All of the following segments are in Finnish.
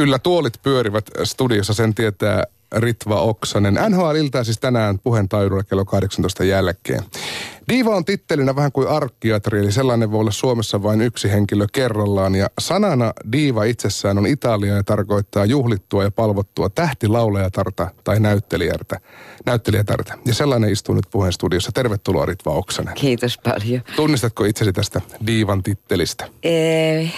Kyllä, tuolit pyörivät studiossa, sen tietää Ritva Oksanen. NHL iltaa siis tänään puheen taajuudella kello 18 jälkeen. Diva on tittelinä vähän kuin arkkiatri, eli sellainen voi olla Suomessa vain yksi henkilö kerrallaan. Ja sanana diva itsessään on Italia ja tarkoittaa juhlittua ja palvottua tähtilaulajatarta tai näyttelijärtä, näyttelijätärtä. Ja sellainen istuu nyt puheen studiossa. Tervetuloa Ritva Oksanen. Kiitos paljon. Tunnistatko itsesi tästä diivan tittelistä? Ee,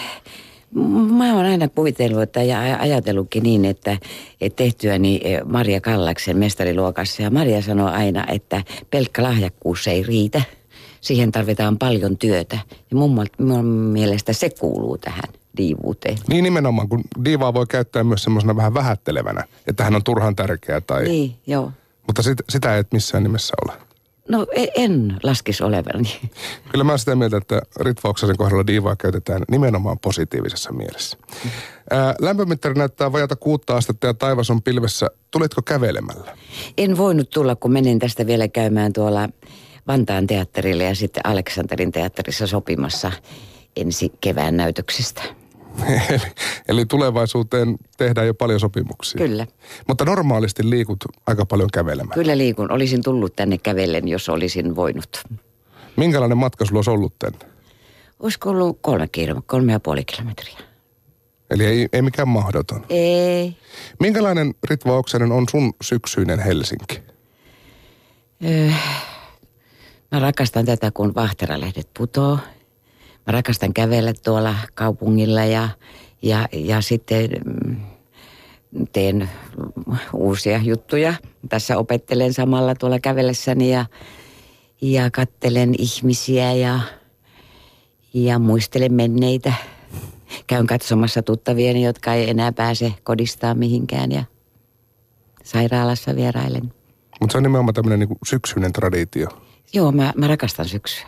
Mä oon aina kuvitellut ja ajatellutkin niin, että, että tehtyäni Maria Kallaksen mestariluokassa. Ja Maria sanoi aina, että pelkkä lahjakkuus ei riitä. Siihen tarvitaan paljon työtä. Ja mun, mun mielestä se kuuluu tähän diivuuteen. Niin nimenomaan, kun diivaa voi käyttää myös semmoisena vähän vähättelevänä, että hän on turhan tärkeä tai... Niin, joo. Mutta sit, sitä et missään nimessä ole. No e- en laskis olevani. Kyllä mä sitä mieltä, että Ritva kohdalla diivaa käytetään nimenomaan positiivisessa mielessä. Ää, lämpömittari näyttää vajata kuutta astetta ja taivas on pilvessä. Tulitko kävelemällä? En voinut tulla, kun menin tästä vielä käymään tuolla Vantaan teatterille ja sitten Aleksanterin teatterissa sopimassa ensi kevään näytöksistä. Eli, eli tulevaisuuteen tehdään jo paljon sopimuksia. Kyllä. Mutta normaalisti liikut aika paljon kävelemään. Kyllä liikun. Olisin tullut tänne kävellen, jos olisin voinut. Minkälainen matka sulla olisi ollut tänne? Olisiko ollut kolme, kilo, kolme ja puoli kilometriä. Eli ei, ei mikään mahdoton. Ei. Minkälainen Ritva Oksanen on sun syksyinen Helsinki? Öö, mä rakastan tätä, kun vahteralehdet putoo mä rakastan kävellä tuolla kaupungilla ja, ja, ja sitten mm, teen uusia juttuja. Tässä opettelen samalla tuolla kävellessäni ja, ja kattelen ihmisiä ja, ja muistelen menneitä. Käyn katsomassa tuttavieni, jotka ei enää pääse kodistaan mihinkään ja sairaalassa vierailen. Mutta se on nimenomaan tämmöinen niin syksyinen traditio. Joo, mä, mä rakastan syksyä.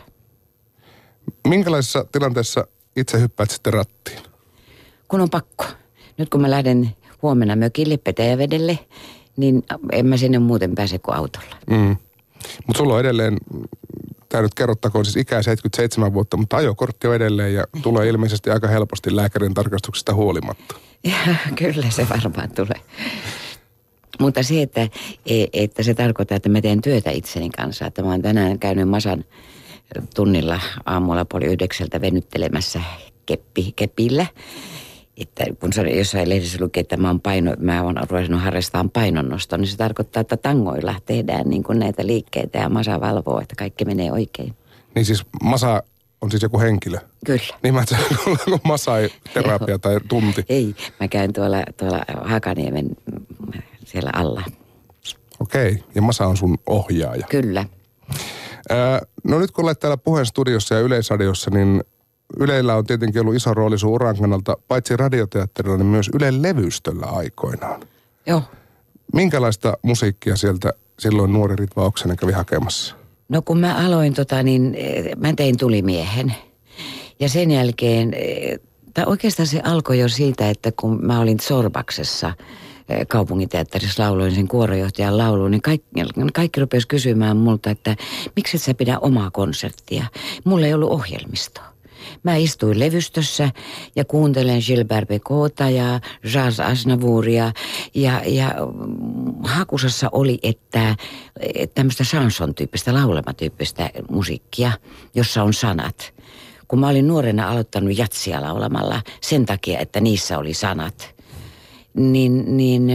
Minkälaisessa tilanteessa itse hyppäät sitten rattiin? Kun on pakko. Nyt kun mä lähden huomenna mökille Petäjävedelle, niin en mä sinne muuten pääse kuin autolla. Mm. Mutta sulla on edelleen, tämä nyt kerrottakoon siis ikää 77 vuotta, mutta ajokortti on edelleen ja tulee ilmeisesti aika helposti lääkärin tarkastuksesta huolimatta. Ja, kyllä se varmaan tulee. Mutta se, että, e, että se tarkoittaa, että mä teen työtä itseni kanssa. Että mä oon tänään käynyt Masan tunnilla aamulla puoli yhdeksältä venyttelemässä keppi, kepillä. Että kun se jossain lehdessä luki, että mä oon, paino, mä oon ruvennut harrastamaan painonnosta, niin se tarkoittaa, että tangoilla tehdään niin kuin näitä liikkeitä ja Masa valvoo, että kaikki menee oikein. Niin siis Masa on siis joku henkilö? Kyllä. Niin mä että masai-terapia tai tunti. Ei, mä käyn tuolla, tuolla Hakaniemen siellä alla. Okei, okay. ja Masa on sun ohjaaja? Kyllä. No nyt kun olet täällä puheen studiossa ja Yleisradiossa, niin Yleillä on tietenkin ollut iso rooli sun uran kannalta, paitsi radioteatterilla, niin myös Ylen levystöllä aikoinaan. Joo. Minkälaista musiikkia sieltä silloin nuori Ritva Oksanen kävi hakemassa? No kun mä aloin tota, niin eh, mä tein tulimiehen. Ja sen jälkeen, eh, tai oikeastaan se alkoi jo siitä, että kun mä olin Sorbaksessa – kaupunginteatterissa lauloin sen kuorojohtajan lauluun, niin kaikki, kaikki rupesi kysymään multa, että miksi et sä pidä omaa konserttia. Mulla ei ollut ohjelmistoa. Mä istuin levystössä ja kuuntelen Gilbert Becota ja Jazz Asnavuria ja, ja hakusassa oli, että, että tämmöistä chanson-tyyppistä, laulamatyyppistä musiikkia, jossa on sanat. Kun mä olin nuorena aloittanut jatsia laulamalla sen takia, että niissä oli sanat – niin, niin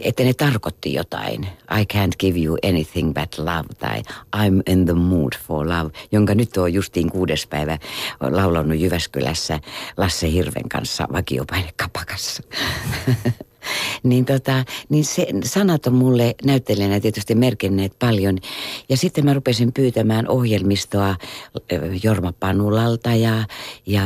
että ne tarkoitti jotain. I can't give you anything but love tai I'm in the mood for love, jonka nyt on justiin kuudes päivä laulanut Jyväskylässä Lasse Hirven kanssa vakiopainekapakassa. niin, tota, niin se, sanat on mulle näyttelijänä tietysti merkinneet paljon. Ja sitten mä rupesin pyytämään ohjelmistoa Jorma Panulalta ja, ja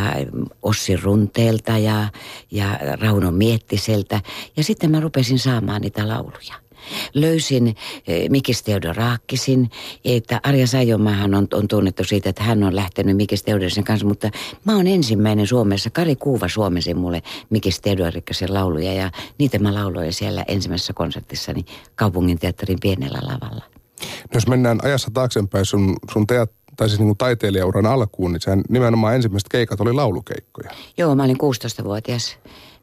Ossi Runteelta ja, ja Rauno Miettiseltä. Ja sitten mä rupesin saamaan niitä lauluja löysin eh, Mikis Theodoraakkisin, että Arja Sajomähän on, on tunnettu siitä, että hän on lähtenyt Mikis Theodorisen kanssa, mutta mä oon ensimmäinen Suomessa, Kari Kuuva suomesi mulle Mikis Theodorikkasen lauluja ja niitä mä lauloin siellä ensimmäisessä konsertissani kaupungin teatterin pienellä lavalla. No jos mennään ajassa taaksepäin sun, sun teat, tai siis niin kuin taiteilijauran alkuun, niin sehän nimenomaan ensimmäiset keikat oli laulukeikkoja. Joo, mä olin 16-vuotias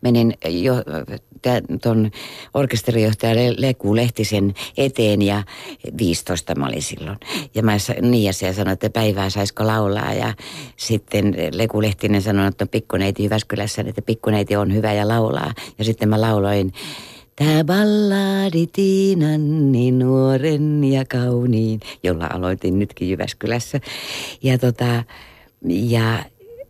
menin jo tuon orkesterijohtaja Leku Lehtisen eteen ja 15 mä olin silloin. Ja mä niiasin ja sanoin, että päivää saisiko laulaa ja sitten Leku Lehtinen sanoi, että pikkuneiti Jyväskylässä, että pikkuneiti on hyvä ja laulaa. Ja sitten mä lauloin Tää balladi Tiinan niin nuoren ja kauniin, jolla aloitin nytkin Jyväskylässä. Ja, tota, ja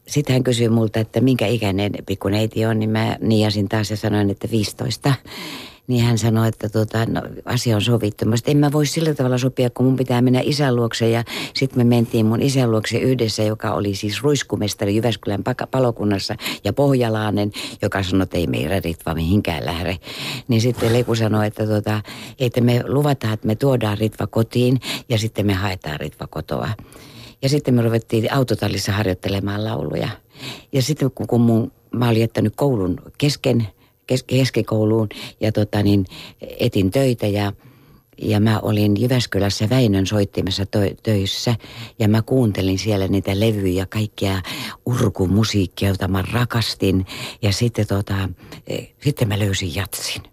sitten hän kysyi multa, että minkä ikäinen pikkuneiti on, niin mä niiasin taas ja sanoin, että 15. Niin hän sanoi, että tota, no, asia on sovittu. Mä en mä voi sillä tavalla sopia, kun mun pitää mennä isän luokse. Ja sitten me mentiin mun isän luokse yhdessä, joka oli siis ruiskumestari Jyväskylän palokunnassa. Ja Pohjalainen, joka sanoi, että ei meidän Ritva mihinkään lähde. Niin sitten Leku sanoi, että, tota, että me luvataan, että me tuodaan Ritva kotiin ja sitten me haetaan Ritva kotoa. Ja sitten me ruvettiin autotallissa harjoittelemaan lauluja. Ja sitten kun, kun mun, mä olin jättänyt koulun kesken, kes, keskikouluun ja tota niin, etin töitä ja ja mä olin Jyväskylässä Väinön soittimessa to, töissä ja mä kuuntelin siellä niitä levyjä, kaikkia urkumusiikkia, jota mä rakastin. Ja sitten, tota, e, sitten mä löysin jatsin.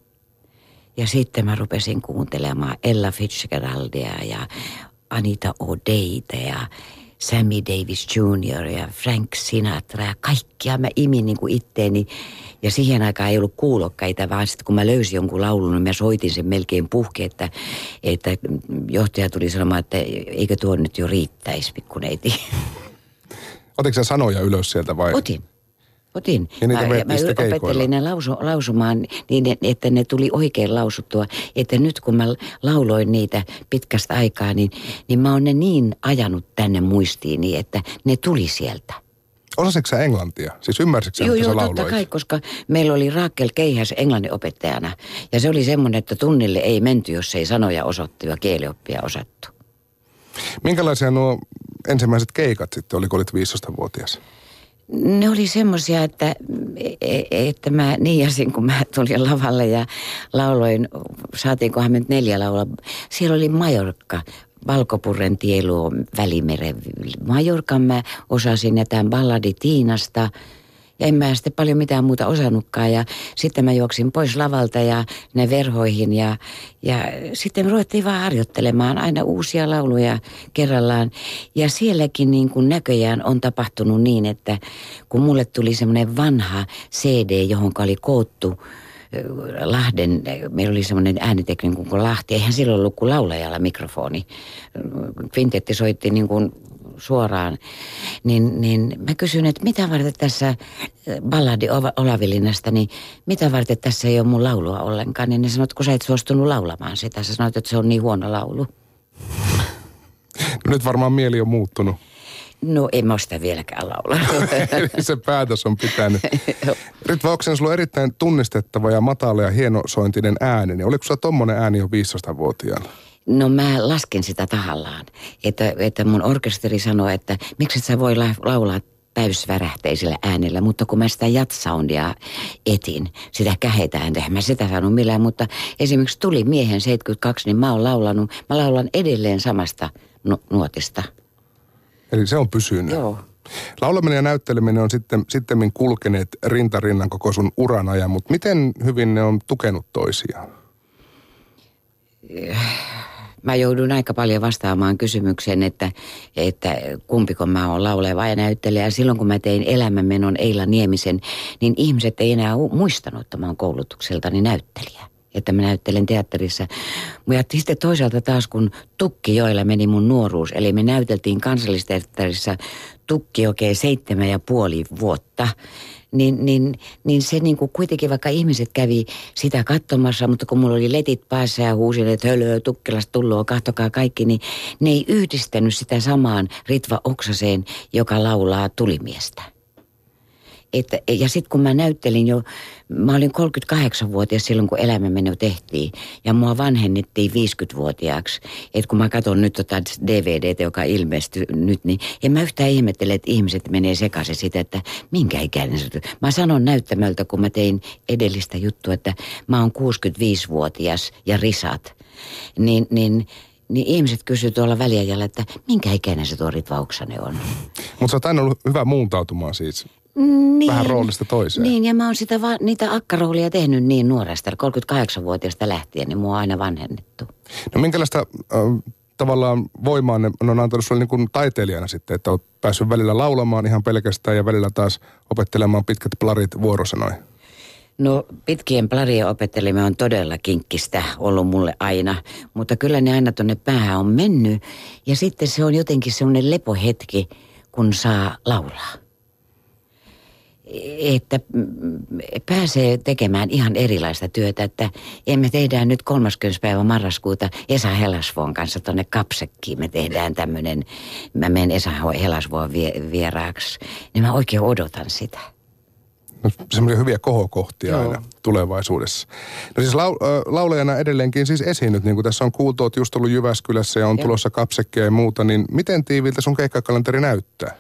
Ja sitten mä rupesin kuuntelemaan Ella Fitzgeraldia ja Anita O'Deita ja Sammy Davis Jr. ja Frank Sinatra ja kaikkia mä imin niin kuin itteeni. Ja siihen aikaan ei ollut kuulokkaita, vaan sitten kun mä löysin jonkun laulun, niin mä soitin sen melkein puhki, että, että johtaja tuli sanomaan, että eikö tuo nyt jo riittäisi, pikkuneiti. Otitko sä sanoja ylös sieltä vai? Otin. Otin. Ja niitä mä, mä opettelin ne lausu, lausumaan niin, että ne tuli oikein lausuttua. Että nyt kun mä lauloin niitä pitkästä aikaa, niin, niin mä oon ne niin ajanut tänne muistiini, että ne tuli sieltä. Osasitko sä englantia? Siis ymmärsitkö sä, joo, joo, sä totta kai, koska meillä oli Raakel Keihäs englannin opettajana. Ja se oli semmoinen, että tunnille ei menty, jos ei sanoja osattu ja kielioppia osattu. Minkälaisia nuo ensimmäiset keikat sitten oli, kun olit 15-vuotias? Ne oli semmoisia, että, että mä niijasin, kun mä tulin lavalle ja lauloin, saatiinkohan me nyt neljä laulaa. Siellä oli Majorkka, Valkopurren tielu Välimeren. Majorkan mä osasin ja tämän balladi Tiinasta – ja en mä sitten paljon mitään muuta osannutkaan. Ja sitten mä juoksin pois lavalta ja ne verhoihin ja, ja sitten me ruvettiin vaan harjoittelemaan aina uusia lauluja kerrallaan. Ja sielläkin niin kuin näköjään on tapahtunut niin, että kun mulle tuli semmoinen vanha CD, johon oli koottu Lahden, meillä oli semmoinen äänitekniikka kuin Lahti, eihän silloin ollut kuin laulajalla mikrofoni. Kvintetti soitti niin kuin suoraan, niin, niin mä kysyin, että mitä varten tässä äh, balladi Olavilinnasta, niin mitä varten tässä ei ole mun laulua ollenkaan. Niin ne sanoit, että kun sä et suostunut laulamaan sitä, sä sanoit, että se on niin huono laulu. Nyt varmaan mieli on muuttunut. No en mä sitä vieläkään laula. se päätös on pitänyt. Ritva Oksen, sulla on erittäin tunnistettava ja matala ja hienosointinen ääni. Niin oliko sulla tommonen ääni jo 15-vuotiaana? No mä lasken sitä tahallaan. Että, että mun orkesteri sanoi, että miksi et sä voi laulaa täysvärähteisellä äänellä, mutta kun mä sitä jatsoundia etin, sitä kähetään, mä sitä saanut millään, mutta esimerkiksi tuli miehen 72, niin mä oon laulanut, mä laulan edelleen samasta nu- nuotista. Eli se on pysynyt. Joo. Laulaminen ja näytteleminen on sitten, sitten kulkeneet rintarinnan koko sun uran ajan, mutta miten hyvin ne on tukenut toisiaan? Mä joudun aika paljon vastaamaan kysymykseen, että, että kumpiko mä oon lauleva ja näyttelijä. Silloin kun mä tein elämänmenon Eila Niemisen, niin ihmiset ei enää muistanut, että mä oon koulutukseltani näyttelijä että mä näyttelen teatterissa. Ja sitten toisaalta taas, kun Tukkijoilla meni mun nuoruus, eli me näyteltiin kansallisteatterissa Tukki oikein seitsemän ja puoli vuotta – niin, niin, niin se niin kuin kuitenkin, vaikka ihmiset kävi sitä katsomassa, mutta kun mulla oli letit päässä ja huusin, että hölöö, Tukkilasta tullut, kahtokaa kaikki, niin ne ei yhdistänyt sitä samaan Ritva Oksaseen, joka laulaa tulimiestä. Että, ja sitten kun mä näyttelin jo, mä olin 38-vuotias silloin, kun elämämeno tehtiin. Ja mua vanhennettiin 50-vuotiaaksi. Että kun mä katson nyt tota DVDtä, joka ilmestyy nyt, niin en mä yhtään ihmettele, että ihmiset menee sekaisin sitä, että minkä ikäinen se Mä sanon näyttämöltä, kun mä tein edellistä juttua, että mä oon 65-vuotias ja risat. Niin, niin niin ihmiset kysyy tuolla väliajalla, että minkä ikäinen se tuo Ritva on. Mutta sä oot aina ollut hyvä muuntautumaan siis. Niin, vähän roolista toiseen. Niin, ja mä oon sitä va- niitä akkaroolia tehnyt niin nuoresta, 38-vuotiaasta lähtien, niin mua on aina vanhennettu. No minkälaista äh, tavallaan voimaa ne on antanut sulle niin kuin taiteilijana sitten, että oot päässyt välillä laulamaan ihan pelkästään ja välillä taas opettelemaan pitkät plarit vuorosanoin? No pitkien plarien opetteleminen on todella kinkkistä ollut mulle aina, mutta kyllä ne aina tonne päähän on mennyt. Ja sitten se on jotenkin semmoinen lepohetki, kun saa laulaa. Että pääsee tekemään ihan erilaista työtä, että emme tehdään nyt 30. päivä marraskuuta Esa Helasvuon kanssa tonne Kapsekkiin. Me tehdään tämmöinen, mä menen Esa Helasvuon vieraaksi, niin mä oikein odotan sitä no, semmoisia hyviä kohokohtia Joo. aina tulevaisuudessa. No siis lau, laulajana edelleenkin siis esiinnyt, niin kuin tässä on kuultu, että just ollut Jyväskylässä ja on Joo. tulossa kapsekkeja ja muuta, niin miten tiiviltä sun keikkakalenteri näyttää?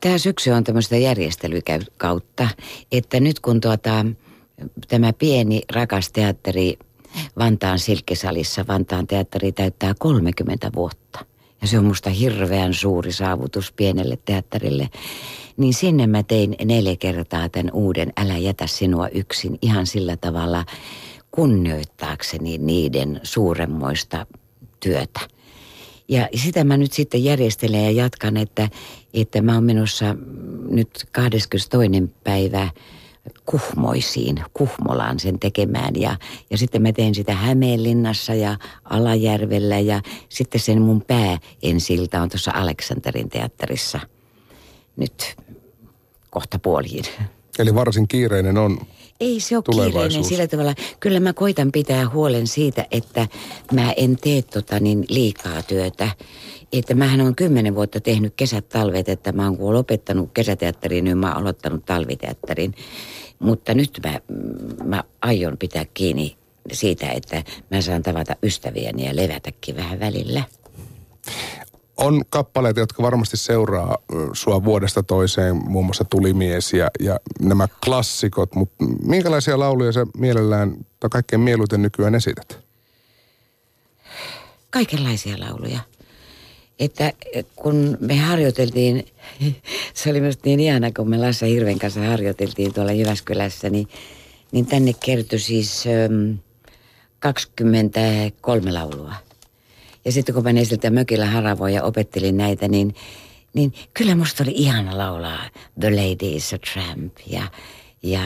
Tämä syksy on tämmöistä järjestelykautta, että nyt kun tuota, tämä pieni rakas teatteri Vantaan Silkkisalissa, Vantaan teatteri täyttää 30 vuotta. Ja se on musta hirveän suuri saavutus pienelle teatterille niin sinne mä tein neljä kertaa tämän uuden Älä jätä sinua yksin ihan sillä tavalla kunnioittaakseni niiden suuremmoista työtä. Ja sitä mä nyt sitten järjestelen ja jatkan, että, että mä oon menossa nyt 22. päivä Kuhmoisiin, Kuhmolaan sen tekemään. Ja, ja sitten mä teen sitä Hämeenlinnassa ja Alajärvellä ja sitten sen mun pää ensiltä on tuossa Aleksanterin teatterissa nyt kohta puoliin. Eli varsin kiireinen on ei se ole kiireinen sillä tavalla. Kyllä mä koitan pitää huolen siitä, että mä en tee tota niin liikaa työtä. Että mähän on kymmenen vuotta tehnyt kesät talvet, että mä oon lopettanut kesäteatterin, niin mä oon aloittanut talviteatterin. Mutta nyt mä, mä aion pitää kiinni siitä, että mä saan tavata ystäviäni ja levätäkin vähän välillä on kappaleita, jotka varmasti seuraa sua vuodesta toiseen, muun muassa Tulimies ja, ja nämä klassikot, mutta minkälaisia lauluja sä mielellään tai kaikkein mieluiten nykyään esität? Kaikenlaisia lauluja. Että kun me harjoiteltiin, se oli myös niin ihana, kun me Lassa Hirven kanssa harjoiteltiin tuolla Jyväskylässä, niin, niin tänne kertoi siis 23 laulua – ja sitten kun menin siltä mökillä haravoin ja opettelin näitä, niin, niin kyllä musta oli ihana laulaa The Lady is a Tramp ja ja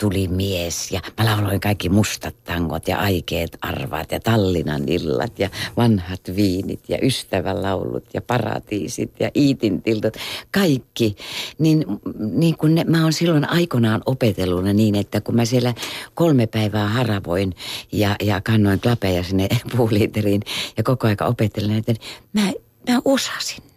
tuli mies ja mä lauloin kaikki mustat tangot ja aikeet arvaat ja Tallinnan illat ja vanhat viinit ja ystävälaulut ja paratiisit ja iitintiltot, kaikki. Niin, niin kun ne, mä oon silloin aikanaan opetellut niin, että kun mä siellä kolme päivää haravoin ja, ja kannoin klapeja sinne puuliiteriin ja koko aika opettelin, että mä, mä osasin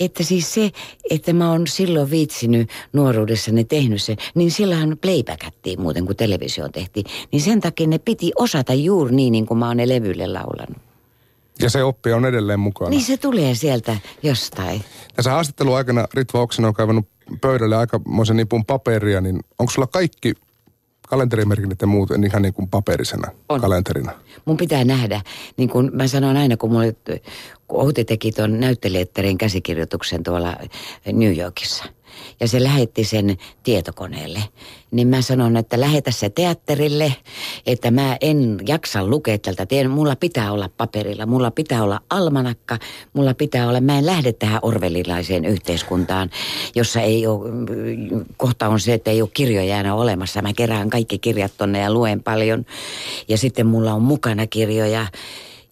että siis se, että mä oon silloin viitsinyt nuoruudessani tehnyt sen, niin sillähän playbackattiin muuten kuin televisio tehtiin. Niin sen takia ne piti osata juuri niin, niin kuin mä oon ne levylle laulanut. Ja se oppi on edelleen mukana. Niin se tulee sieltä jostain. Tässä haastattelun aikana Ritva Oksen on kaivannut pöydälle aikamoisen nipun paperia, niin onko sulla kaikki kalenterimerkinnät ja muut ihan niin kuin paperisena on. kalenterina? Mun pitää nähdä, niin kuin mä sanon aina, kun mulle kun Outi teki tuon näyttelijätterin käsikirjoituksen tuolla New Yorkissa – ja se lähetti sen tietokoneelle. Niin mä sanon, että lähetä se teatterille, että mä en jaksa lukea tältä. Tien, mulla pitää olla paperilla, mulla pitää olla almanakka, mulla pitää olla, mä en lähde tähän orvelilaiseen yhteiskuntaan, jossa ei ole, kohta on se, että ei ole kirjoja enää olemassa. Mä kerään kaikki kirjat tonne ja luen paljon. Ja sitten mulla on mukana kirjoja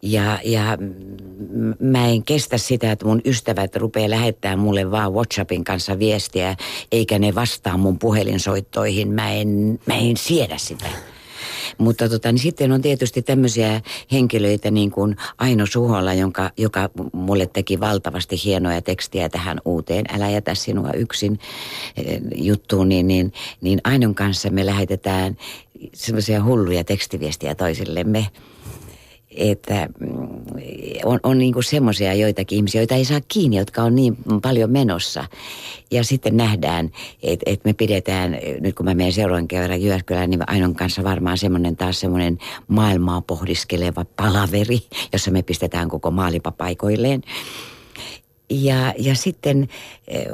ja, ja mä en kestä sitä, että mun ystävät rupeaa lähettää mulle vaan WhatsAppin kanssa viestiä, eikä ne vastaa mun puhelinsoittoihin. Mä en, mä en siedä sitä. Mutta tota, niin sitten on tietysti tämmöisiä henkilöitä niin kuin Aino Suhola, jonka, joka mulle teki valtavasti hienoja tekstiä tähän uuteen Älä jätä sinua yksin eh, juttuun, niin, niin, niin Ainon kanssa me lähetetään semmoisia hulluja tekstiviestiä toisillemme että mm, on, on niin semmoisia joitakin ihmisiä, joita ei saa kiinni, jotka on niin paljon menossa. Ja sitten nähdään, että, että me pidetään, nyt kun mä menen seuraavan kerran Jyväskylään, niin Ainon kanssa varmaan semmoinen taas semmoinen maailmaa pohdiskeleva palaveri, jossa me pistetään koko maalipa paikoilleen. Ja, ja sitten eh,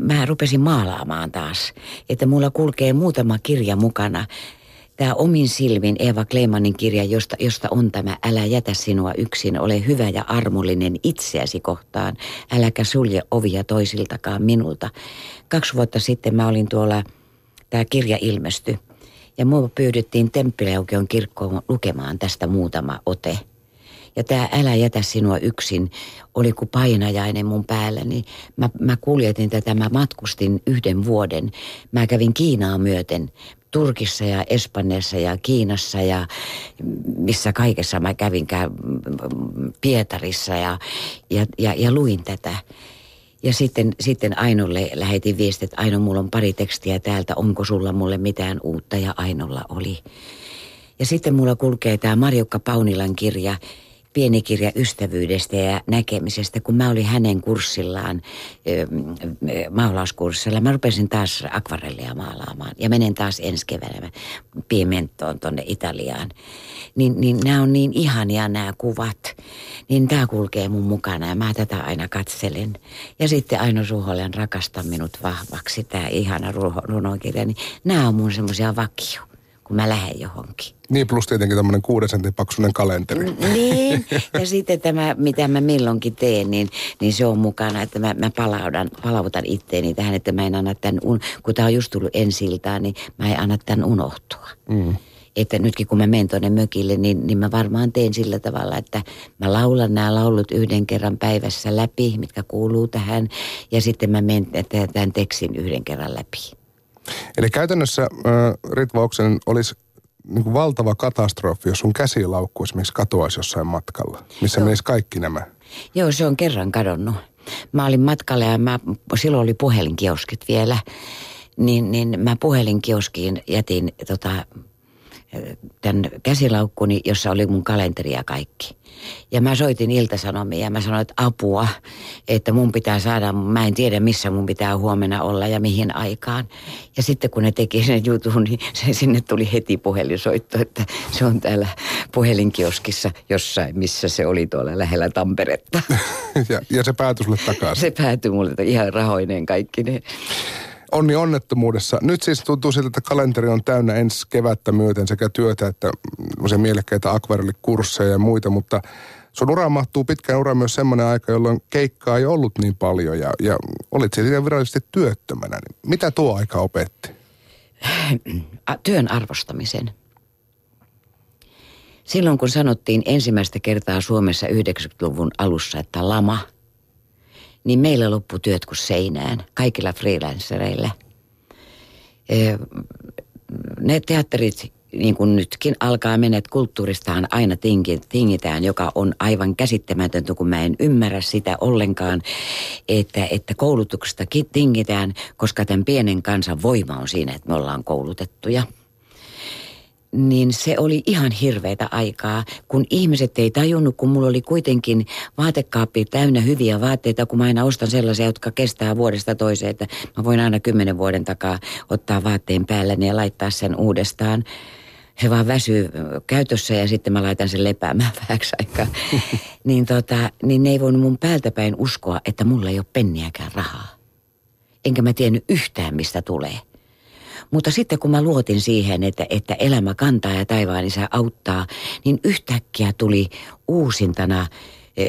mä rupesin maalaamaan taas, että mulla kulkee muutama kirja mukana. Tämä Omin silmin Eva Kleimanin kirja, josta, josta on tämä Älä jätä sinua yksin, ole hyvä ja armollinen itseäsi kohtaan. Äläkä sulje ovia toisiltakaan minulta. Kaksi vuotta sitten mä olin tuolla, tämä kirja ilmestyi. Ja mua pyydettiin Temppeliaukion kirkkoon lukemaan tästä muutama ote. Ja tämä Älä jätä sinua yksin oli kuin painajainen mun päällä, niin mä, mä kuljetin tätä, mä matkustin yhden vuoden. Mä kävin Kiinaa myöten, Turkissa ja Espanjassa ja Kiinassa ja missä kaikessa mä kävin Pietarissa ja, ja, ja, ja luin tätä. Ja sitten, sitten Ainolle lähetin viestit, että Aino, mulla on pari tekstiä täältä, onko sulla mulle mitään uutta? Ja Ainolla oli. Ja sitten mulla kulkee tämä Marjukka Paunilan kirja, pieni kirja ystävyydestä ja näkemisestä, kun mä olin hänen kurssillaan, maalauskurssilla. Mä rupesin taas akvarellia maalaamaan ja menen taas ensi keväänä Piementoon tonne Italiaan. Niin, niin nämä on niin ihania nämä kuvat. Niin tämä kulkee mun mukana ja mä tätä aina katselen. Ja sitten Aino Suholen rakasta minut vahvaksi, tämä ihana runokirja. Niin nämä on mun semmoisia vakio kun mä lähden johonkin. Niin, plus tietenkin tämmöinen kuuden sentin paksuinen kalenteri. Niin, ja sitten tämä, mitä mä milloinkin teen, niin, niin se on mukana, että mä, mä palautan, palautan itteeni tähän, että mä en anna tämän, un, kun tämä on just tullut ensiltaan, niin mä en anna tämän unohtua. Mm. Että nytkin kun mä menen tuonne mökille, niin, niin mä varmaan teen sillä tavalla, että mä laulan nämä laulut yhden kerran päivässä läpi, mitkä kuuluu tähän, ja sitten mä menen tämän tekstin yhden kerran läpi. Eli käytännössä Ritva Oksanen olisi niin kuin valtava katastrofi, jos sun käsilaukku esimerkiksi katoaisi jossain matkalla, missä menisi kaikki nämä. Joo, se on kerran kadonnut. Mä olin matkalla ja mä, silloin oli puhelinkioskit vielä, niin, niin mä puhelinkioskiin jätin tota, tämän käsilaukkuni, jossa oli mun kalenteri ja kaikki. Ja mä soitin iltasanomiin ja mä sanoin, että apua, että mun pitää saada, mä en tiedä missä mun pitää huomenna olla ja mihin aikaan. Ja sitten kun ne teki sen jutun, niin se, sinne tuli heti puhelinsoitto, että se on täällä puhelinkioskissa jossain, missä se oli tuolla lähellä Tamperetta. ja, ja se päätyi sulle takaisin? Se päätyi mulle ihan rahoineen kaikki ne onni onnettomuudessa. Nyt siis tuntuu siltä, että kalenteri on täynnä ensi kevättä myöten sekä työtä että se mielekkäitä akvarellikursseja ja muita, mutta sun uraan mahtuu pitkään ura myös semmoinen aika, jolloin keikkaa ei ollut niin paljon ja, ja olit siitä virallisesti työttömänä. Niin mitä tuo aika opetti? Työn arvostamisen. Silloin kun sanottiin ensimmäistä kertaa Suomessa 90-luvun alussa, että lama – niin meillä loppui työt kuin seinään, kaikilla freelancereilla. Ne teatterit, niin kuin nytkin alkaa mennä, että kulttuuristahan aina tingitään, joka on aivan käsittämätöntä, kun mä en ymmärrä sitä ollenkaan, että, että koulutuksesta tingitään, koska tämän pienen kansan voima on siinä, että me ollaan koulutettuja – niin se oli ihan hirveätä aikaa, kun ihmiset ei tajunnut, kun mulla oli kuitenkin vaatekaappi täynnä hyviä vaatteita, kun mä aina ostan sellaisia, jotka kestää vuodesta toiseen, että mä voin aina kymmenen vuoden takaa ottaa vaatteen päälle ja laittaa sen uudestaan. He vaan väsyy käytössä ja sitten mä laitan sen lepäämään vähäksi aikaa. niin, tota, niin ne ei voinut mun päältä päin uskoa, että mulla ei ole penniäkään rahaa. Enkä mä tiennyt yhtään, mistä tulee. Mutta sitten kun mä luotin siihen, että, että elämä kantaa ja taivaan isä auttaa, niin yhtäkkiä tuli uusintana e,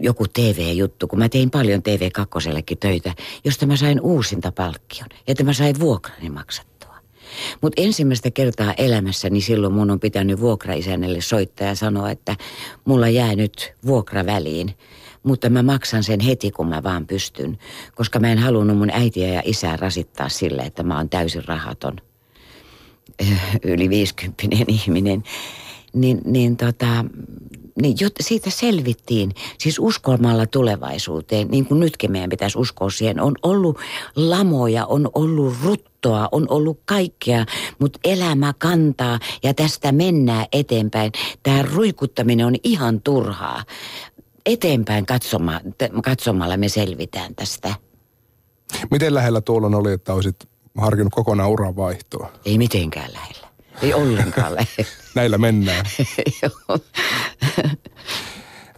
joku TV-juttu, kun mä tein paljon TV2 töitä, josta mä sain uusinta palkkion, että mä sain vuokrani maksattua. Mutta ensimmäistä kertaa elämässäni niin silloin mun on pitänyt vuokraisännelle soittaa ja sanoa, että mulla jää nyt vuokra väliin mutta mä maksan sen heti, kun mä vaan pystyn, koska mä en halunnut mun äitiä ja isää rasittaa sille, että mä oon täysin rahaton yli 50 ihminen. Niin, niin tota, niin jotta siitä selvittiin, siis uskomalla tulevaisuuteen, niin kuin nytkin meidän pitäisi uskoa siihen. On ollut lamoja, on ollut ruttoa, on ollut kaikkea, mutta elämä kantaa ja tästä mennään eteenpäin. Tämä ruikuttaminen on ihan turhaa eteenpäin katsoma, katsomalla me selvitään tästä. Miten lähellä tuolla oli, että olisit harkinnut kokonaan uran vaihtoa? Ei mitenkään lähellä. Ei ollenkaan lähellä. Näillä mennään.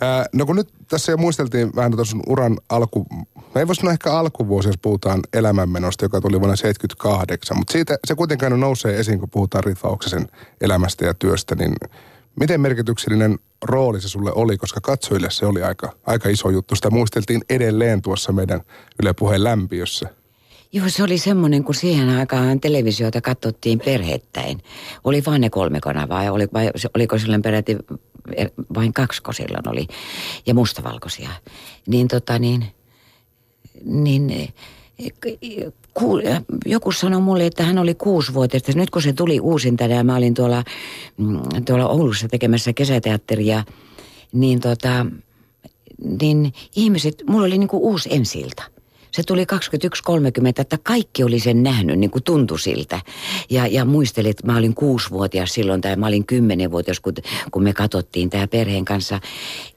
Ää, no kun nyt tässä jo muisteltiin vähän sun uran alku, mä ei voisi sanoa ehkä alkuvuosi, jos puhutaan elämänmenosta, joka tuli vuonna 78, mutta siitä se kuitenkaan nousee esiin, kun puhutaan Ritva Oksasen elämästä ja työstä, niin miten merkityksellinen rooli se sulle oli, koska katsojille se oli aika, aika iso juttu. Sitä muisteltiin edelleen tuossa meidän Yle Puheen lämpiössä. Joo, se oli semmoinen, kun siihen aikaan televisiota katsottiin perhettäin. Oli vain ne kolme kanavaa ja oli, vai, oliko silloin peräti vain kaksiko silloin oli ja mustavalkoisia. Niin tota niin, niin ku, joku sanoi mulle, että hän oli kuusivuotias. Nyt kun se tuli uusintana ja mä olin tuolla, mm, tuolla Oulussa tekemässä kesäteatteria, niin tota, niin ihmiset, mulla oli niinku uusi ensilta. Se tuli 21.30, että kaikki oli sen nähnyt, niin kuin tuntui siltä. Ja, ja muistelin, että mä olin kuusivuotias silloin, tai mä olin kymmenenvuotias, kun, kun me katsottiin tämä perheen kanssa.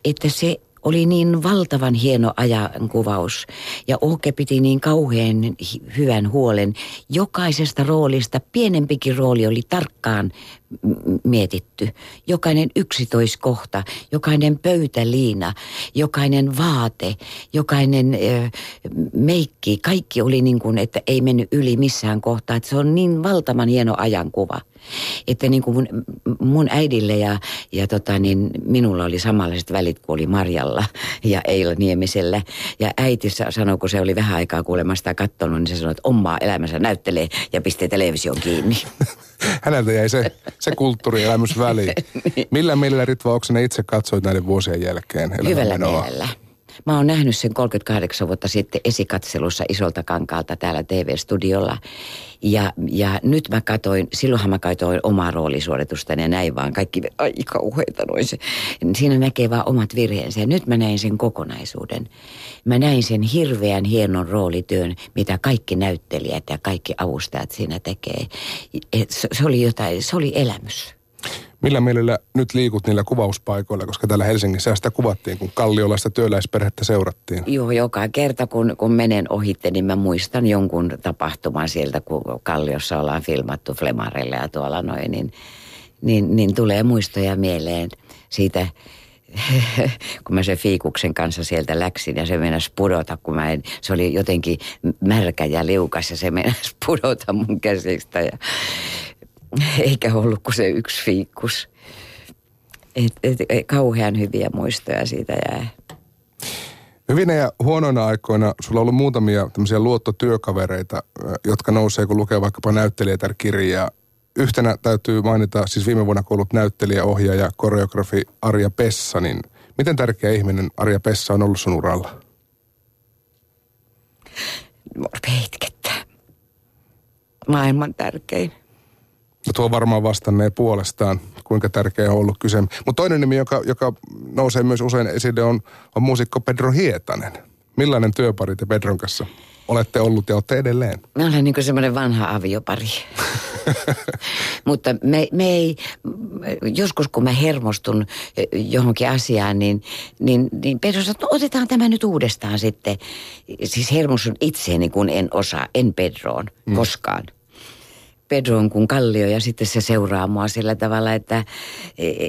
Että se oli niin valtavan hieno ajankuvaus ja Oke piti niin kauhean hyvän huolen jokaisesta roolista. Pienempikin rooli oli tarkkaan mietitty. Jokainen yksitoiskohta, jokainen pöytäliina, jokainen vaate, jokainen ö, meikki, kaikki oli niin kuin, että ei mennyt yli missään kohtaa. Että se on niin valtavan hieno ajankuva. Että niin kuin mun, mun äidille ja, ja tota niin, minulla oli samanlaiset välit kuin oli Marjalla ja Eila Niemisellä. Ja äiti sanoi, kun se oli vähän aikaa kuulemasta katsonut, niin se sanoi, että omaa elämänsä näyttelee ja pistee television kiinni. Häneltä jäi se, se kulttuurielämys väliin. niin. Millä mielellä Ritva Oksanen itse katsoit näiden vuosien jälkeen? Hyvällä mielellä. Mä oon nähnyt sen 38 vuotta sitten esikatselussa isolta kankaalta täällä TV-studiolla. Ja, ja nyt mä katoin, silloinhan mä katoin omaa roolisuoritusta ja näin vaan kaikki, ai kauheita noin se. Siinä näkee vaan omat virheensä ja nyt mä näin sen kokonaisuuden. Mä näin sen hirveän hienon roolityön, mitä kaikki näyttelijät ja kaikki avustajat siinä tekee. Se oli jotain, se oli elämys. Millä mielellä nyt liikut niillä kuvauspaikoilla, koska täällä Helsingissä sitä kuvattiin, kun Kalliolasta työläisperhettä seurattiin? Joo, joka kerta kun, kun menen ohitte, niin mä muistan jonkun tapahtuman sieltä, kun Kalliossa ollaan filmattu Flemarelle ja tuolla noin, niin, niin, niin tulee muistoja mieleen siitä kun mä sen fiikuksen kanssa sieltä läksin ja se meinasi pudota, kun mä en, se oli jotenkin märkä ja liukas ja se meinasi pudota mun käsistä ja eikä ollut kuin se yksi fiikkus. Et, et, et, kauhean hyviä muistoja siitä jää. Hyvinä ja huonoina aikoina sulla on ollut muutamia tämmöisiä luottotyökavereita, jotka nousee, kun lukee vaikkapa näyttelijätär-kirjaa. Yhtenä täytyy mainita siis viime vuonna kuullut näyttelijä, ohjaaja, koreografi Arja Pessa, niin miten tärkeä ihminen Arja Pessa on ollut sun uralla? Peitkettää. Maailman tärkein. No tuo varmaan vastannee puolestaan, kuinka tärkeä on ollut kyse. Mutta toinen nimi, joka, joka nousee myös usein esille, on, on muusikko Pedro Hietanen. Millainen työpari te Pedron kanssa olette ollut ja olette edelleen? Me olen niin semmoinen vanha aviopari. Mutta me, me ei, joskus kun mä hermostun johonkin asiaan, niin, niin, niin Pedro sanoo, että no otetaan tämä nyt uudestaan sitten. Siis hermostun itseeni, kun en osaa, en Pedroon mm. koskaan. Pedro on kuin kallio ja sitten se seuraa mua sillä tavalla, että,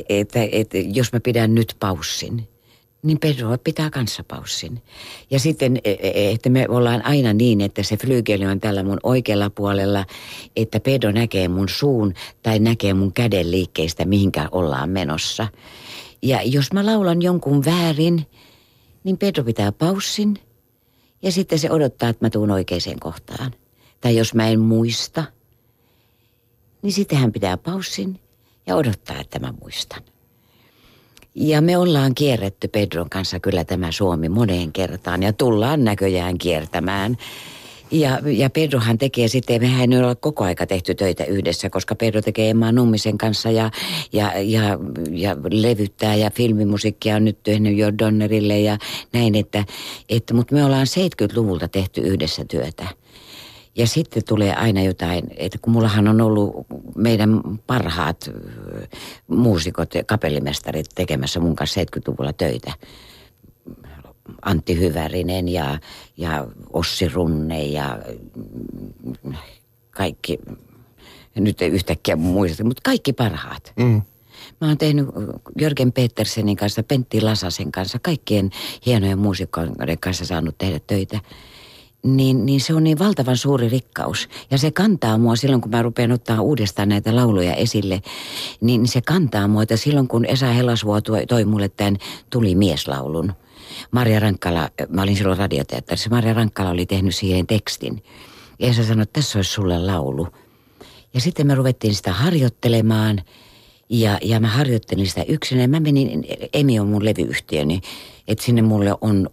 että, että jos mä pidän nyt paussin, niin Pedro pitää kanssa paussin. Ja sitten, e, e, että me ollaan aina niin, että se flygeli on tällä mun oikealla puolella, että Pedro näkee mun suun tai näkee mun käden liikkeistä, mihinkä ollaan menossa. Ja jos mä laulan jonkun väärin, niin Pedro pitää paussin ja sitten se odottaa, että mä tuun oikeaan kohtaan. Tai jos mä en muista – niin sitten hän pitää paussin ja odottaa, että mä muistan. Ja me ollaan kierretty Pedron kanssa kyllä tämä Suomi moneen kertaan ja tullaan näköjään kiertämään. Ja, ja Pedrohan tekee sitten, mehän ei ole koko aika tehty töitä yhdessä, koska Pedro tekee Emma Nummisen kanssa ja, ja, ja, ja levyttää ja filmimusiikkia on nyt tehnyt jo Donnerille ja näin, että, että mutta me ollaan 70-luvulta tehty yhdessä työtä. Ja sitten tulee aina jotain, että kun mullahan on ollut meidän parhaat muusikot ja kapellimestarit tekemässä mun kanssa 70-luvulla töitä. Antti Hyvärinen ja, ja Ossi Runne ja kaikki, nyt ei yhtäkkiä muista, mutta kaikki parhaat. Mm. Mä oon tehnyt Jörgen Petersenin kanssa, Pentti Lasasen kanssa, kaikkien hienojen muusikkoiden kanssa saanut tehdä töitä. Niin, niin se on niin valtavan suuri rikkaus. Ja se kantaa mua silloin, kun mä rupean ottaa uudestaan näitä lauluja esille. Niin se kantaa mua, että silloin kun Esa Hellasvuo toi, toi mulle tämän Tuli mieslaulun. Marja Rankkala, mä olin silloin radioteatterissa, Marja Rankkala oli tehnyt siihen tekstin. Ja Esa sanoi, että tässä olisi sulle laulu. Ja sitten me ruvettiin sitä harjoittelemaan – ja, ja mä harjoittelin sitä yksin. Ja mä menin, Emi on mun levyyhtiöni, että sinne mulle on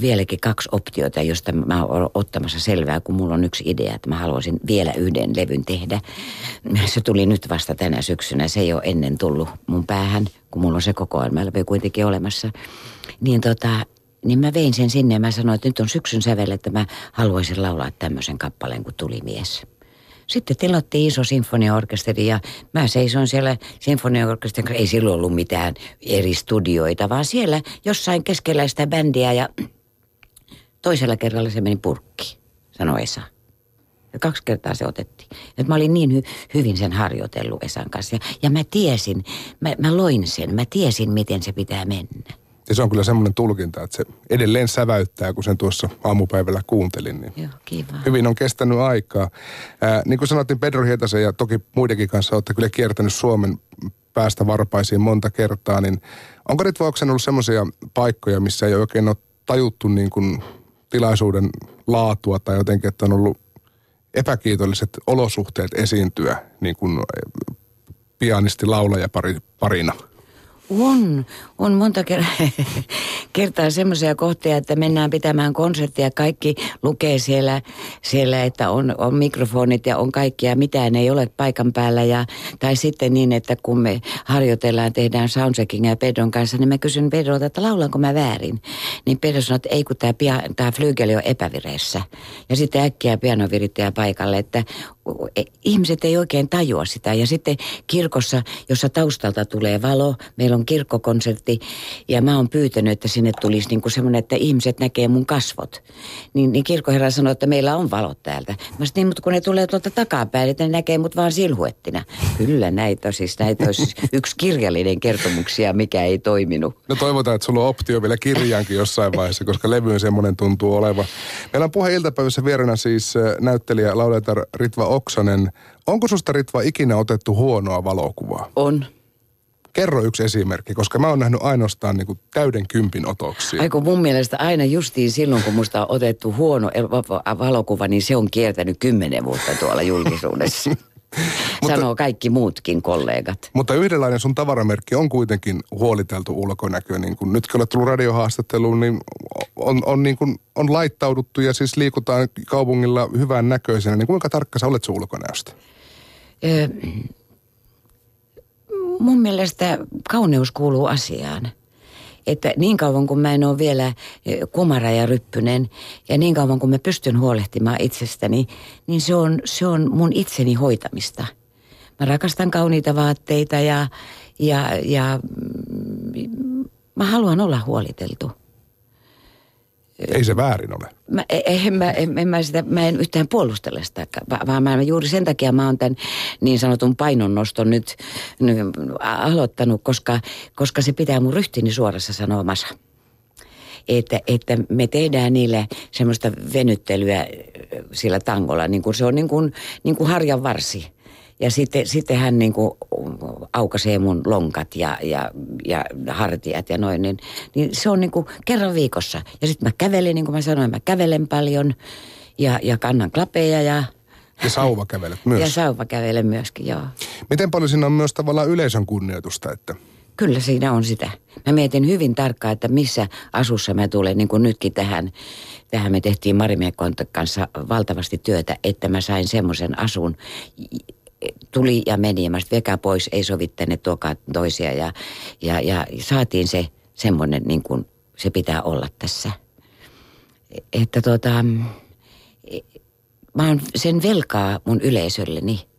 vieläkin kaksi optiota, josta mä oon ottamassa selvää, kun mulla on yksi idea, että mä haluaisin vielä yhden levyn tehdä. Se tuli nyt vasta tänä syksynä, se ei ole ennen tullut mun päähän, kun mulla on se kokoelma kuitenkin olemassa. Niin tota, niin mä vein sen sinne ja mä sanoin, että nyt on syksyn sävel, että mä haluaisin laulaa tämmöisen kappaleen kuin Tuli mies. Sitten tilattiin iso sinfoniaorkesteri ja mä seisoin siellä sinfoniaorkesterin Ei silloin ollut mitään eri studioita, vaan siellä jossain keskellä sitä bändiä ja toisella kerralla se meni purkki, sanoi Esa. Ja kaksi kertaa se otettiin. Et mä olin niin hy- hyvin sen harjoitellut Esan kanssa. Ja, ja mä tiesin, mä, mä loin sen, mä tiesin miten se pitää mennä. Ja se on kyllä semmoinen tulkinta, että se edelleen säväyttää, kun sen tuossa aamupäivällä kuuntelin. Niin Joo, kiva. Hyvin on kestänyt aikaa. Ää, niin kuin sanottiin Pedro Hietasen ja toki muidenkin kanssa olette kyllä kiertänyt Suomen päästä varpaisiin monta kertaa, niin onko nyt Voksen ollut semmoisia paikkoja, missä ei oikein ole tajuttu niin kuin tilaisuuden laatua tai jotenkin, että on ollut epäkiitolliset olosuhteet esiintyä niin kuin pianisti laulaja parina? On, on monta ker- kertaa semmoisia kohtia, että mennään pitämään konserttia. Kaikki lukee siellä, siellä että on, on mikrofonit ja on kaikkia, mitään ei ole paikan päällä. Ja, tai sitten niin, että kun me harjoitellaan, tehdään soundcheckingia Pedron kanssa, niin mä kysyn Pedrolta, että laulanko mä väärin. Niin Pedro sanoo, että ei kun tämä, pia- tämä flygeli on epävireessä. Ja sitten äkkiä pianovirittäjä paikalle, että ihmiset ei oikein tajua sitä. Ja sitten kirkossa, jossa taustalta tulee valo, meillä on kirkkokonsertti ja mä oon pyytänyt, että sinne tulisi niin kuin semmoinen, että ihmiset näkee mun kasvot. Niin, niin kirkkoherra sanoi, että meillä on valot täältä. Mä sanoin, niin, mutta kun ne tulee tuolta takapäin, että ne näkee mut vaan silhuettina. Kyllä näitä siis, näitä olisi yksi kirjallinen kertomuksia, mikä ei toiminut. No toivotaan, että sulla on optio vielä kirjaankin jossain vaiheessa, koska levyyn semmoinen tuntuu olevan. Meillä on puhe iltapäivässä vierellä siis näyttelijä Lauletar Ritva Oksanen. Onko susta Ritva ikinä otettu huonoa valokuvaa? On. Kerro yksi esimerkki, koska mä oon nähnyt ainoastaan niin kuin täyden kympin otoksia. Aiko mun mielestä aina justiin silloin, kun musta on otettu huono valokuva, niin se on kiertänyt kymmenen vuotta tuolla julkisuudessa. Sanoo kaikki muutkin kollegat. Mutta yhdenlainen sun tavaramerkki on kuitenkin huoliteltu ulkonäkö. Niin kun nyt kun olet tullut radiohaastatteluun, niin on, on, niin kuin, on laittauduttu ja siis liikutaan kaupungilla hyvän näköisenä. Niin kuinka tarkka sä olet sun ulkonäöstä? Öö, mun mielestä kauneus kuuluu asiaan että niin kauan kuin mä en ole vielä eh, kumara ja ryppynen ja niin kauan kuin mä pystyn huolehtimaan itsestäni, niin se on, se on mun itseni hoitamista. Mä rakastan kauniita vaatteita ja, ja, ja mm, mä haluan olla huoliteltu. Ei se väärin ole. Mä, e, en, mä, en, mä, sitä, mä en yhtään puolustele sitä, vaan mä, juuri sen takia mä oon tämän niin sanotun painonnoston nyt, nyt aloittanut, koska, koska se pitää mun ryhtini suorassa sanomassa. Että, että me tehdään niille semmoista venyttelyä sillä tangolla, niin kuin se on niin kuin, niin kuin harjan varsi ja sitten, sitten hän niin kuin aukaisee mun lonkat ja, ja, ja hartiat ja noin. Niin, niin se on niin kuin kerran viikossa. Ja sitten mä kävelen, niin kuin mä sanoin, mä kävelen paljon ja, ja kannan klapeja ja... Ja sauva kävelet myös. Ja sauva kävelen myöskin, joo. Miten paljon siinä on myös tavallaan yleisön kunnioitusta, että... Kyllä siinä on sitä. Mä mietin hyvin tarkkaan, että missä asussa mä tulen, niin kuin nytkin tähän, tähän me tehtiin Marimekon kanssa valtavasti työtä, että mä sain semmoisen asun, tuli ja meni ja mä vekä pois, ei sovittane tuokaan toisia ja, ja, ja saatiin se semmoinen niin kuin se pitää olla tässä. Että tota, mä oon sen velkaa mun yleisölleni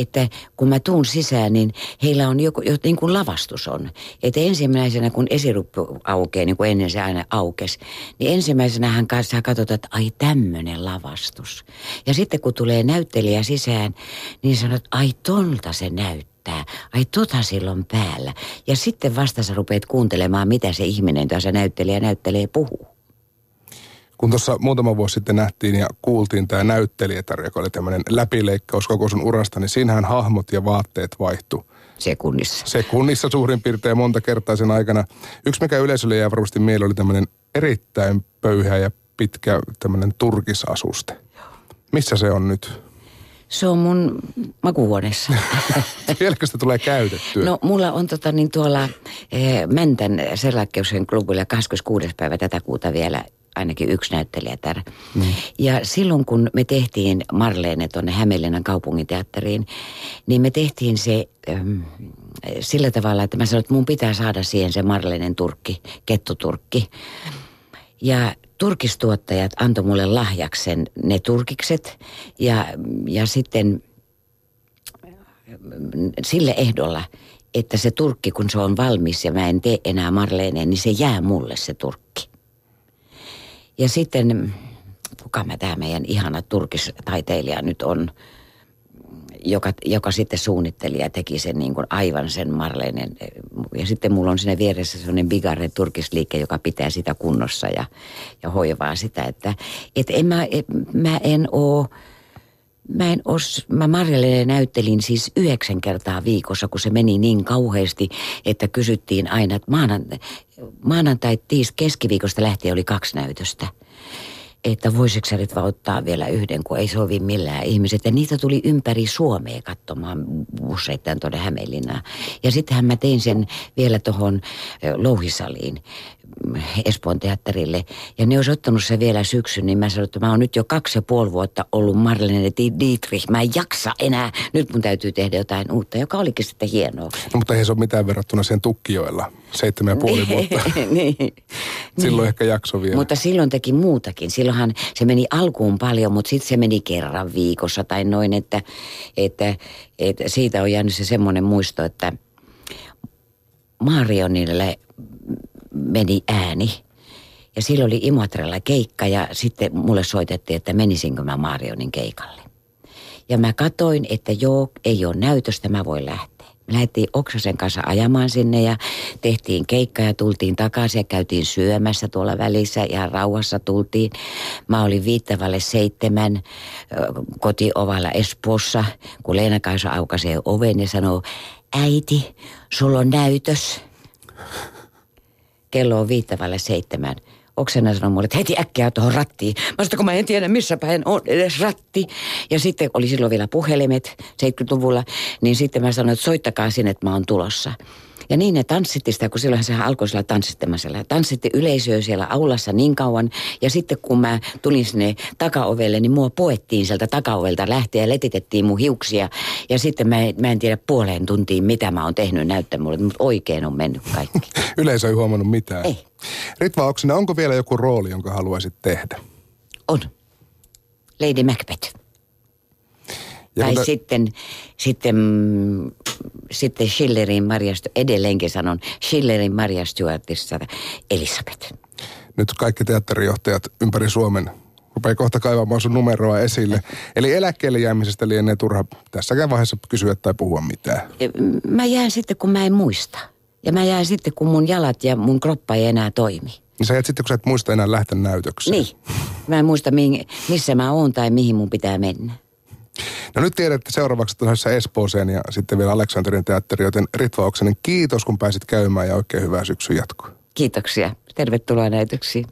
että kun mä tuun sisään, niin heillä on joku, jo, niin kuin lavastus on. Että ensimmäisenä, kun esiruppu aukeaa, niin kuin ennen se aina aukes, niin ensimmäisenä hän kanssa katsotaan, että ai tämmöinen lavastus. Ja sitten kun tulee näyttelijä sisään, niin sanot, ai tolta se näyttää näyttää. Ai tota silloin päällä. Ja sitten vasta sä rupeat kuuntelemaan, mitä se ihminen tuossa näyttelijä näyttelee puhuu. Kun tuossa muutama vuosi sitten nähtiin ja kuultiin tämä näyttelijätar, joka oli tämmöinen läpileikkaus koko sun urasta, niin siinähän hahmot ja vaatteet vaihtu. Sekunnissa. Sekunnissa suurin piirtein monta kertaa sen aikana. Yksi, mikä yleisölle jää varmasti mieleen, oli tämmöinen erittäin pöyhä ja pitkä tämmöinen turkisasuste. Missä se on nyt? Se on mun makuhuoneessa. Vieläkö sitä tulee käytettyä? No mulla on tota niin tuolla eh, Mäntän Serlakkeuksen klubilla 26. päivä tätä kuuta vielä ainakin yksi näyttelijätär. Mm. Ja silloin kun me tehtiin Marleene tuonne Hämeenlinnan kaupunginteatteriin, niin me tehtiin se ähm, sillä tavalla, että mä sanoin, että mun pitää saada siihen se Marleenen turkki, kettuturkki. Ja turkistuottajat antoi mulle lahjaksen ne turkikset ja, ja sitten sille ehdolla, että se turkki, kun se on valmis ja mä en tee enää Marleeneen, niin se jää mulle se turkki. Ja sitten, kuka mä tämä meidän ihana turkistaiteilija nyt on, joka, joka sitten suunnitteli ja teki sen niin kuin aivan sen Marleinen. Ja sitten mulla on sinne vieressä sellainen Bigarre turkisliike, joka pitää sitä kunnossa ja, ja hoivaa sitä. Että et en mä, et, mä en oo, mä en os, mä Marjalle näyttelin siis yhdeksän kertaa viikossa, kun se meni niin kauheasti, että kysyttiin aina, että maanantai, maanantai tiis keskiviikosta lähtien oli kaksi näytöstä että voisiko sä nyt vaan ottaa vielä yhden, kun ei sovi millään ihmiset. Ja niitä tuli ympäri Suomea katsomaan busseittain tuonne Hämeenlinnaan. Ja sittenhän mä tein sen vielä tuohon Louhisaliin Espoon teatterille. Ja ne olisi ottanut se vielä syksyn, niin mä sanoin, että mä oon nyt jo kaksi ja puoli vuotta ollut Marlene Dietrich. Mä en jaksa enää. Nyt mun täytyy tehdä jotain uutta, joka olikin sitten hienoa. No, mutta ei se ole mitään verrattuna sen tukkijoilla. Seitsemän ja puoli vuotta. niin. Silloin niin. ehkä jakso vielä. Mutta silloin teki muutakin. Silloinhan se meni alkuun paljon, mutta sitten se meni kerran viikossa tai noin, että, että, että siitä on jäänyt se semmoinen muisto, että Marionille meni ääni. Ja silloin oli Imatralla keikka ja sitten mulle soitettiin, että menisinkö mä Marionin keikalle. Ja mä katoin, että joo, ei ole näytöstä, mä voin lähteä. Me lähdettiin Oksasen kanssa ajamaan sinne ja tehtiin keikka ja tultiin takaisin ja käytiin syömässä tuolla välissä ja rauhassa tultiin. Mä olin viittävälle seitsemän kotiovalla Espoossa, kun Leena Kaisa aukaisee oven ja sanoo, äiti, sulla on näytös kello on viittävälle seitsemän. Oksena sanoi mulle, että heti äkkiä tuohon rattiin. Mä sanoin, kun mä en tiedä missä päin on edes ratti. Ja sitten oli silloin vielä puhelimet 70-luvulla, niin sitten mä sanoin, että soittakaa sinne, että mä oon tulossa. Ja niin ne tanssitti sitä, kun silloin sehän alkoi sillä tanssittamasella. Tanssitti yleisöä siellä aulassa niin kauan. Ja sitten kun mä tulin sinne takaovelle, niin mua poettiin sieltä takaovelta lähteä ja letitettiin mun hiuksia. Ja sitten mä, mä en tiedä puoleen tuntiin, mitä mä oon tehnyt näyttämällä, mutta oikein on mennyt kaikki. Yleisö ei huomannut mitään. Ei. Ritva Oksina, onko vielä joku rooli, jonka haluaisit tehdä? On. Lady Macbeth. Ja tai kun... sitten, sitten, sitten Schillerin Maria, edelleenkin sanon, Schillerin Maria Stuartissa Elisabeth. Nyt kaikki teatterijohtajat ympäri Suomen rupeaa kohta kaivamaan sun numeroa esille. Eli eläkkeelle jäämisestä lienee turha tässäkään vaiheessa kysyä tai puhua mitään. Mä jään sitten, kun mä en muista. Ja mä jään sitten, kun mun jalat ja mun kroppa ei enää toimi. Niin sä jäät sitten, kun sä et muista enää lähteä näytökseen. Niin. Mä en muista, missä mä oon tai mihin mun pitää mennä. No nyt tiedät, että seuraavaksi tuossa Espooseen ja sitten vielä Aleksanterin teatteri, joten Ritva Oksanen, kiitos kun pääsit käymään ja oikein hyvää syksyn jatkoa. Kiitoksia. Tervetuloa näytöksiin.